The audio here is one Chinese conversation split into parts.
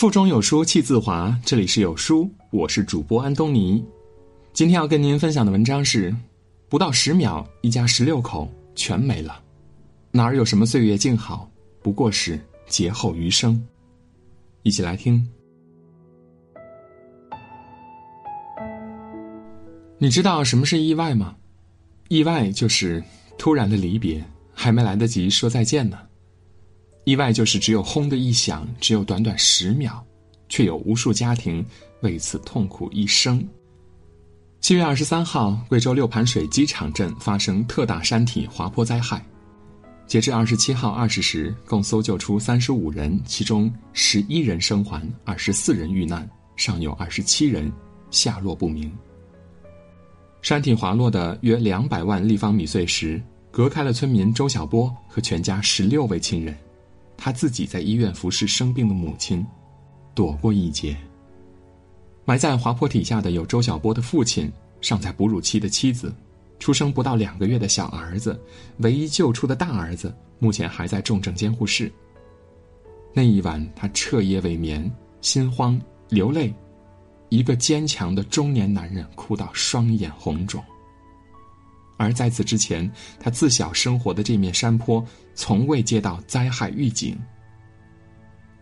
腹中有书气自华，这里是有书，我是主播安东尼。今天要跟您分享的文章是：不到十秒，一家十六口全没了。哪儿有什么岁月静好，不过是劫后余生。一起来听。你知道什么是意外吗？意外就是突然的离别，还没来得及说再见呢。意外就是只有轰的一响，只有短短十秒，却有无数家庭为此痛苦一生。七月二十三号，贵州六盘水机场镇发生特大山体滑坡灾害。截至二十七号二十时，共搜救出三十五人，其中十一人生还，二十四人遇难，尚有二十七人下落不明。山体滑落的约两百万立方米碎石，隔开了村民周小波和全家十六位亲人。他自己在医院服侍生病的母亲，躲过一劫。埋在滑坡底下的有周小波的父亲，尚在哺乳期的妻子，出生不到两个月的小儿子，唯一救出的大儿子，目前还在重症监护室。那一晚，他彻夜未眠，心慌流泪，一个坚强的中年男人哭到双眼红肿。而在此之前，他自小生活的这面山坡，从未接到灾害预警。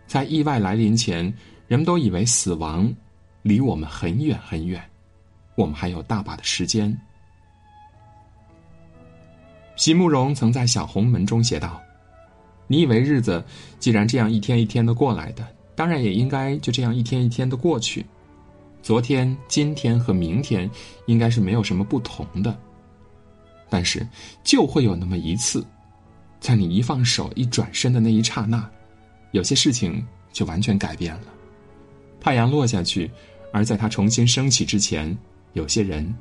在意外来临前，人们都以为死亡离我们很远很远，我们还有大把的时间。席慕容曾在《小红门》中写道：“你以为日子既然这样一天一天的过来的，当然也应该就这样一天一天的过去。昨天、今天和明天，应该是没有什么不同的。”但是，就会有那么一次，在你一放手、一转身的那一刹那，有些事情就完全改变了。太阳落下去，而在它重新升起之前，有些人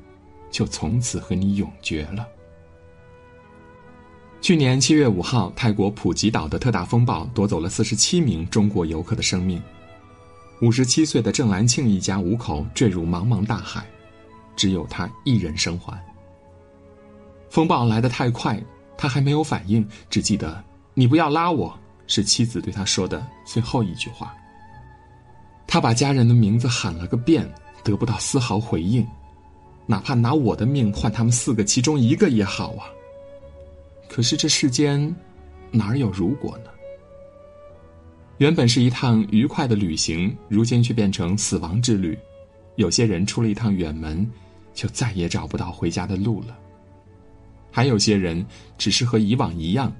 就从此和你永绝了。去年七月五号，泰国普吉岛的特大风暴夺走了四十七名中国游客的生命，五十七岁的郑兰庆一家五口坠入茫茫大海，只有他一人生还。风暴来得太快，他还没有反应，只记得“你不要拉我”是妻子对他说的最后一句话。他把家人的名字喊了个遍，得不到丝毫回应，哪怕拿我的命换他们四个其中一个也好啊。可是这世间，哪有如果呢？原本是一趟愉快的旅行，如今却变成死亡之旅。有些人出了一趟远门，就再也找不到回家的路了。还有些人只是和以往一样，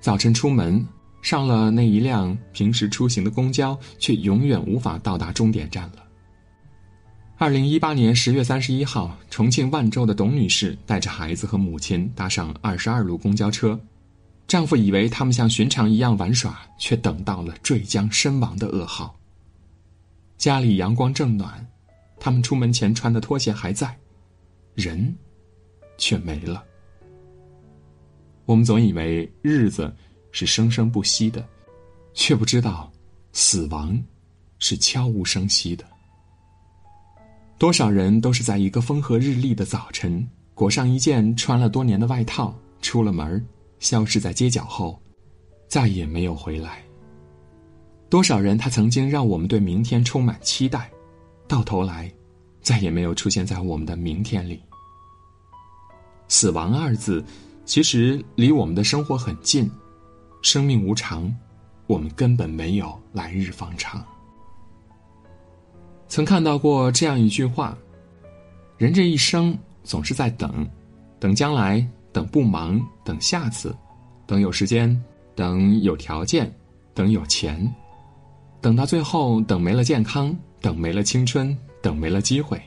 早晨出门上了那一辆平时出行的公交，却永远无法到达终点站了。二零一八年十月三十一号，重庆万州的董女士带着孩子和母亲搭上二十二路公交车，丈夫以为他们像寻常一样玩耍，却等到了坠江身亡的噩耗。家里阳光正暖，他们出门前穿的拖鞋还在，人却没了。我们总以为日子是生生不息的，却不知道死亡是悄无声息的。多少人都是在一个风和日丽的早晨，裹上一件穿了多年的外套，出了门，消失在街角后，再也没有回来。多少人他曾经让我们对明天充满期待，到头来，再也没有出现在我们的明天里。死亡二字。其实离我们的生活很近，生命无常，我们根本没有来日方长。曾看到过这样一句话：人这一生总是在等，等将来，等不忙，等下次，等有时间，等有条件，等有钱，等到最后，等没了健康，等没了青春，等没了机会，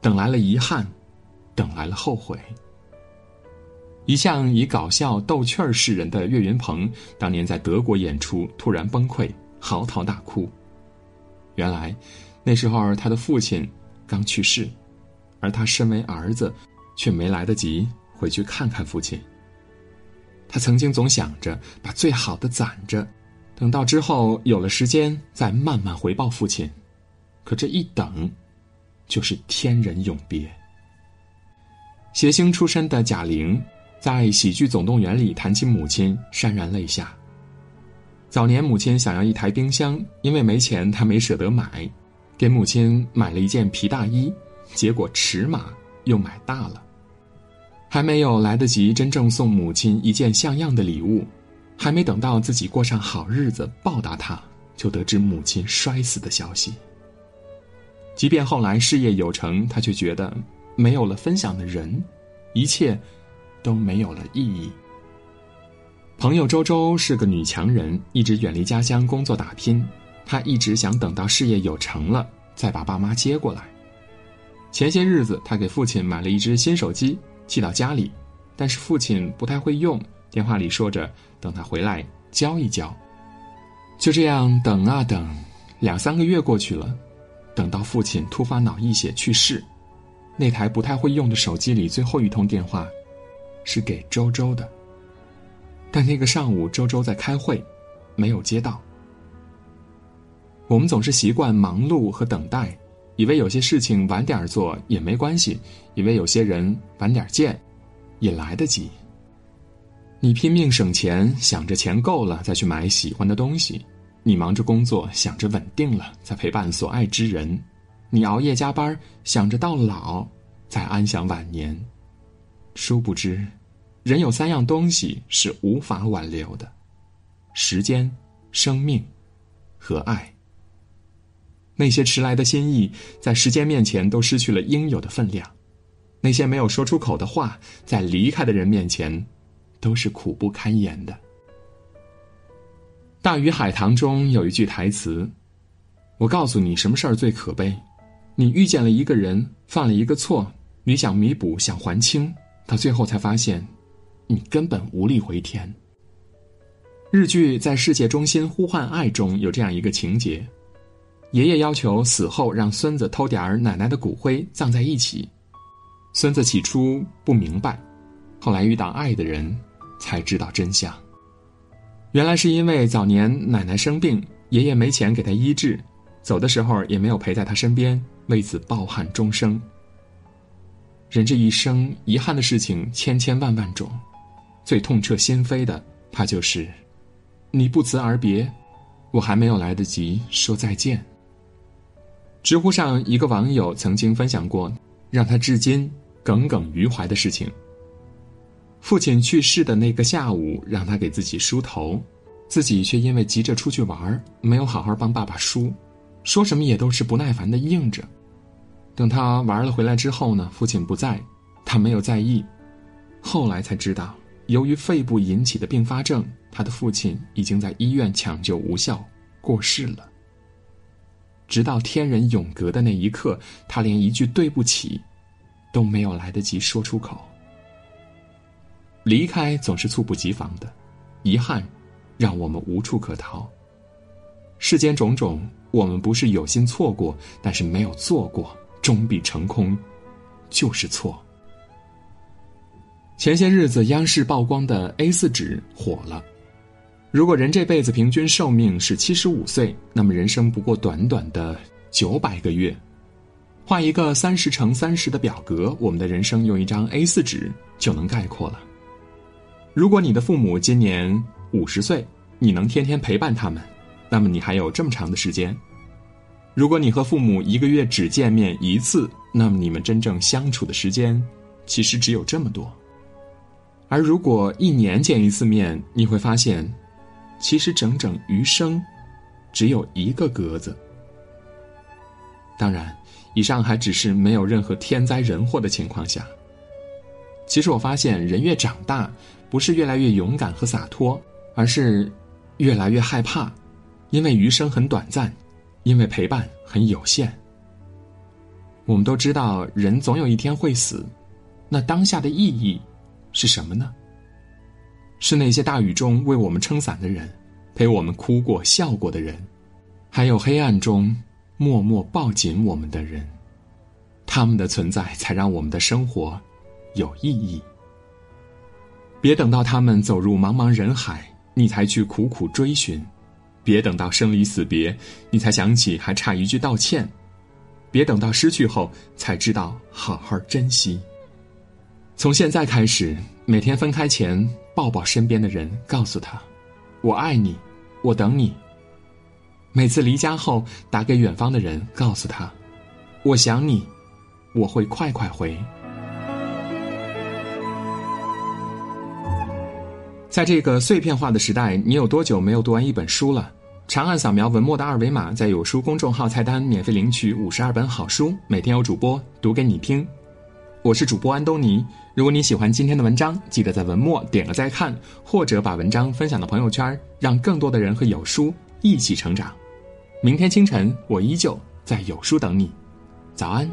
等来了遗憾，等来了后悔。一向以搞笑逗趣儿示人的岳云鹏，当年在德国演出突然崩溃，嚎啕大哭。原来，那时候他的父亲刚去世，而他身为儿子，却没来得及回去看看父亲。他曾经总想着把最好的攒着，等到之后有了时间再慢慢回报父亲。可这一等，就是天人永别。谐星出身的贾玲。在《喜剧总动员》里谈起母亲，潸然泪下。早年母亲想要一台冰箱，因为没钱，他没舍得买，给母亲买了一件皮大衣，结果尺码又买大了。还没有来得及真正送母亲一件像样的礼物，还没等到自己过上好日子报答她，就得知母亲摔死的消息。即便后来事业有成，他却觉得没有了分享的人，一切都没有了意义。朋友周周是个女强人，一直远离家乡工作打拼，她一直想等到事业有成了，再把爸妈接过来。前些日子，她给父亲买了一只新手机。寄到家里，但是父亲不太会用。电话里说着等他回来教一教。就这样等啊等，两三个月过去了，等到父亲突发脑溢血去世，那台不太会用的手机里最后一通电话，是给周周的。但那个上午周周在开会，没有接到。我们总是习惯忙碌和等待。以为有些事情晚点做也没关系，以为有些人晚点见，也来得及。你拼命省钱，想着钱够了再去买喜欢的东西；你忙着工作，想着稳定了再陪伴所爱之人；你熬夜加班，想着到老再安享晚年。殊不知，人有三样东西是无法挽留的：时间、生命和爱。那些迟来的心意，在时间面前都失去了应有的分量；那些没有说出口的话，在离开的人面前，都是苦不堪言的。《大鱼海棠》中有一句台词：“我告诉你，什么事儿最可悲？你遇见了一个人，犯了一个错，你想弥补，想还清，到最后才发现，你根本无力回天。”日剧在世界中心呼唤爱中有这样一个情节。爷爷要求死后让孙子偷点儿奶奶的骨灰葬在一起，孙子起初不明白，后来遇到爱的人，才知道真相。原来是因为早年奶奶生病，爷爷没钱给她医治，走的时候也没有陪在她身边，为此抱憾终生。人这一生遗憾的事情千千万万种，最痛彻心扉的，怕就是你不辞而别，我还没有来得及说再见。知乎上一个网友曾经分享过让他至今耿耿于怀的事情。父亲去世的那个下午，让他给自己梳头，自己却因为急着出去玩没有好好帮爸爸梳，说什么也都是不耐烦的应着。等他玩了回来之后呢，父亲不在，他没有在意，后来才知道，由于肺部引起的并发症，他的父亲已经在医院抢救无效过世了。直到天人永隔的那一刻，他连一句对不起都没有来得及说出口。离开总是猝不及防的，遗憾让我们无处可逃。世间种种，我们不是有心错过，但是没有做过，终必成空，就是错。前些日子央视曝光的 A 四纸火了。如果人这辈子平均寿命是七十五岁，那么人生不过短短的九百个月。画一个三十乘三十的表格，我们的人生用一张 A 四纸就能概括了。如果你的父母今年五十岁，你能天天陪伴他们，那么你还有这么长的时间。如果你和父母一个月只见面一次，那么你们真正相处的时间其实只有这么多。而如果一年见一次面，你会发现。其实整整余生，只有一个格子。当然，以上还只是没有任何天灾人祸的情况下。其实我发现，人越长大，不是越来越勇敢和洒脱，而是越来越害怕，因为余生很短暂，因为陪伴很有限。我们都知道，人总有一天会死，那当下的意义是什么呢？是那些大雨中为我们撑伞的人，陪我们哭过笑过的人，还有黑暗中默默抱紧我们的人，他们的存在才让我们的生活有意义。别等到他们走入茫茫人海，你才去苦苦追寻；别等到生离死别，你才想起还差一句道歉；别等到失去后才知道好好珍惜。从现在开始，每天分开前。抱抱身边的人，告诉他：“我爱你，我等你。每次离家后，打给远方的人，告诉他，我想你，我会快快回。在这个碎片化的时代，你有多久没有读完一本书了？长按扫描文末的二维码，在有书公众号菜单免费领取五十二本好书，每天有主播读给你听。我是主播安东尼。如果你喜欢今天的文章，记得在文末点个再看，或者把文章分享到朋友圈，让更多的人和有书一起成长。明天清晨，我依旧在有书等你。早安。